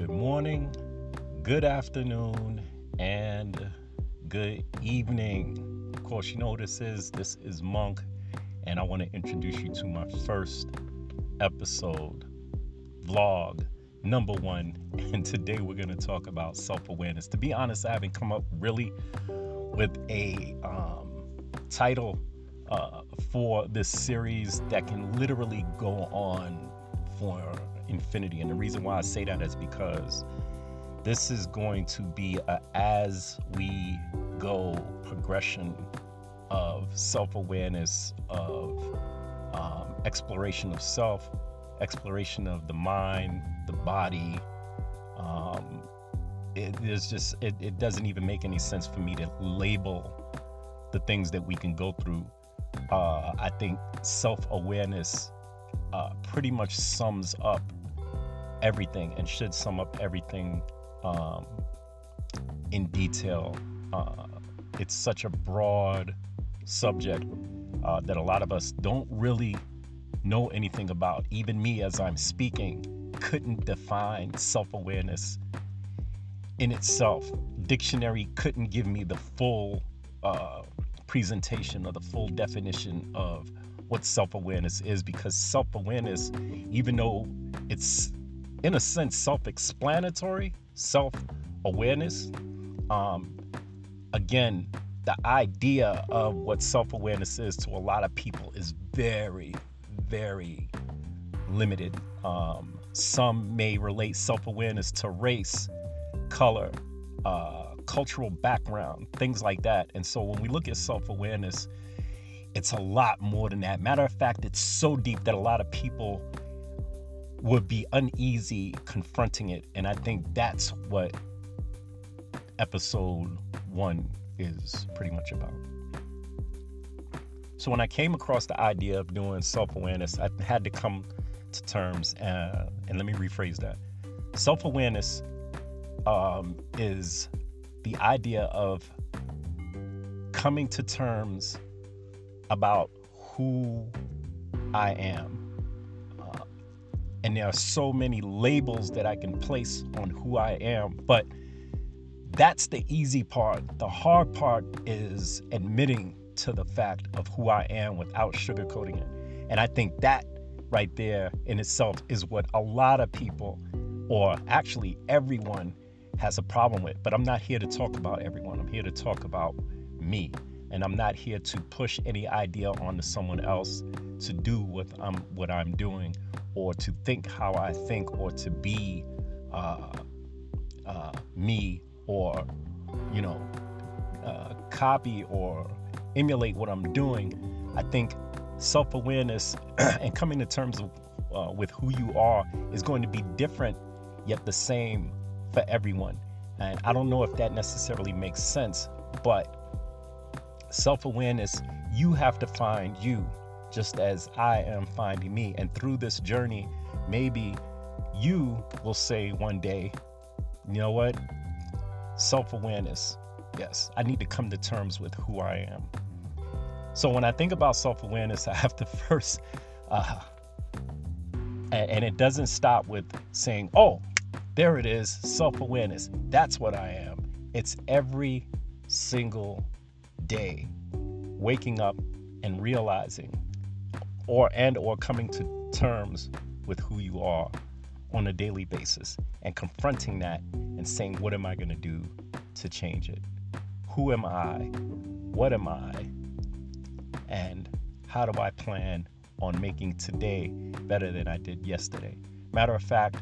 good morning, good afternoon and good evening. Of course, you know what this is. This is Monk, and I want to introduce you to my first episode vlog number one. And today we're going to talk about self awareness. To be honest, I haven't come up really with a um, title uh, for this series that can literally go on for infinity. And the reason why I say that is because this is going to be a as we go progression of self-awareness of um, exploration of self exploration of the mind the body um, it is just it, it doesn't even make any sense for me to label the things that we can go through uh, i think self-awareness uh, pretty much sums up everything and should sum up everything um, in detail. Uh, it's such a broad subject uh, that a lot of us don't really know anything about. Even me, as I'm speaking, couldn't define self awareness in itself. Dictionary couldn't give me the full uh, presentation or the full definition of what self awareness is because self awareness, even though it's in a sense self explanatory, self awareness. Um, again, the idea of what self awareness is to a lot of people is very, very limited. Um, some may relate self awareness to race, color, uh, cultural background, things like that. And so when we look at self awareness, it's a lot more than that. Matter of fact, it's so deep that a lot of people would be uneasy confronting it. And I think that's what episode one is pretty much about. So when I came across the idea of doing self awareness, I had to come to terms, uh, and let me rephrase that. Self awareness um, is the idea of coming to terms about who I am and there are so many labels that I can place on who I am. But that's the easy part. The hard part is admitting to the fact of who I am without sugarcoating it. And I think that right there in itself is what a lot of people, or actually everyone, has a problem with. But I'm not here to talk about everyone, I'm here to talk about me. And I'm not here to push any idea onto someone else to do what I'm what I'm doing or to think how I think or to be uh, uh, me or, you know, uh, copy or emulate what I'm doing. I think self awareness and coming to terms of, uh, with who you are is going to be different yet the same for everyone. And I don't know if that necessarily makes sense, but self awareness, you have to find you just as I am finding me. And through this journey, maybe you will say one day, you know what? Self awareness. Yes, I need to come to terms with who I am. So when I think about self awareness, I have to first, uh, and it doesn't stop with saying, oh, there it is, self awareness. That's what I am. It's every single day waking up and realizing or and or coming to terms with who you are on a daily basis and confronting that and saying what am i going to do to change it? Who am i? What am i? And how do i plan on making today better than i did yesterday? Matter of fact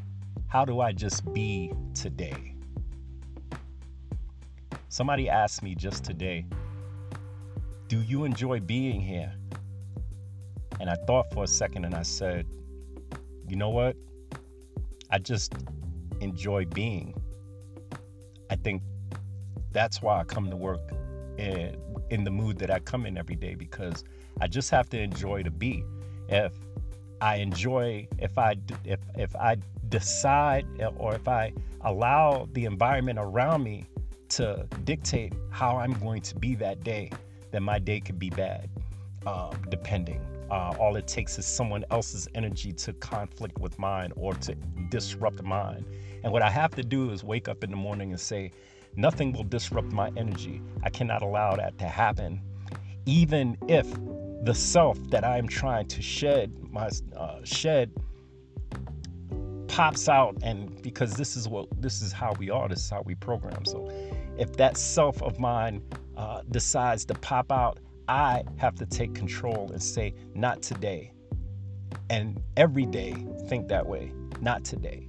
how do i just be today? Somebody asked me just today do you enjoy being here and I thought for a second and I said, you know what? I just enjoy being. I think that's why I come to work in, in the mood that I come in every day because I just have to enjoy to be. If I enjoy, if I if if I decide or if I allow the environment around me to dictate how I'm going to be that day, then my day could be bad, um, depending Uh, all it takes is someone else's energy to conflict with mine or to disrupt mine. And what I have to do is wake up in the morning and say, nothing will disrupt my energy. I cannot allow that to happen. Even if the self that I am trying to shed, my uh, shed, pops out and because this is what this is how we are this is how we program so if that self of mine uh, decides to pop out i have to take control and say not today. And every day think that way. Not today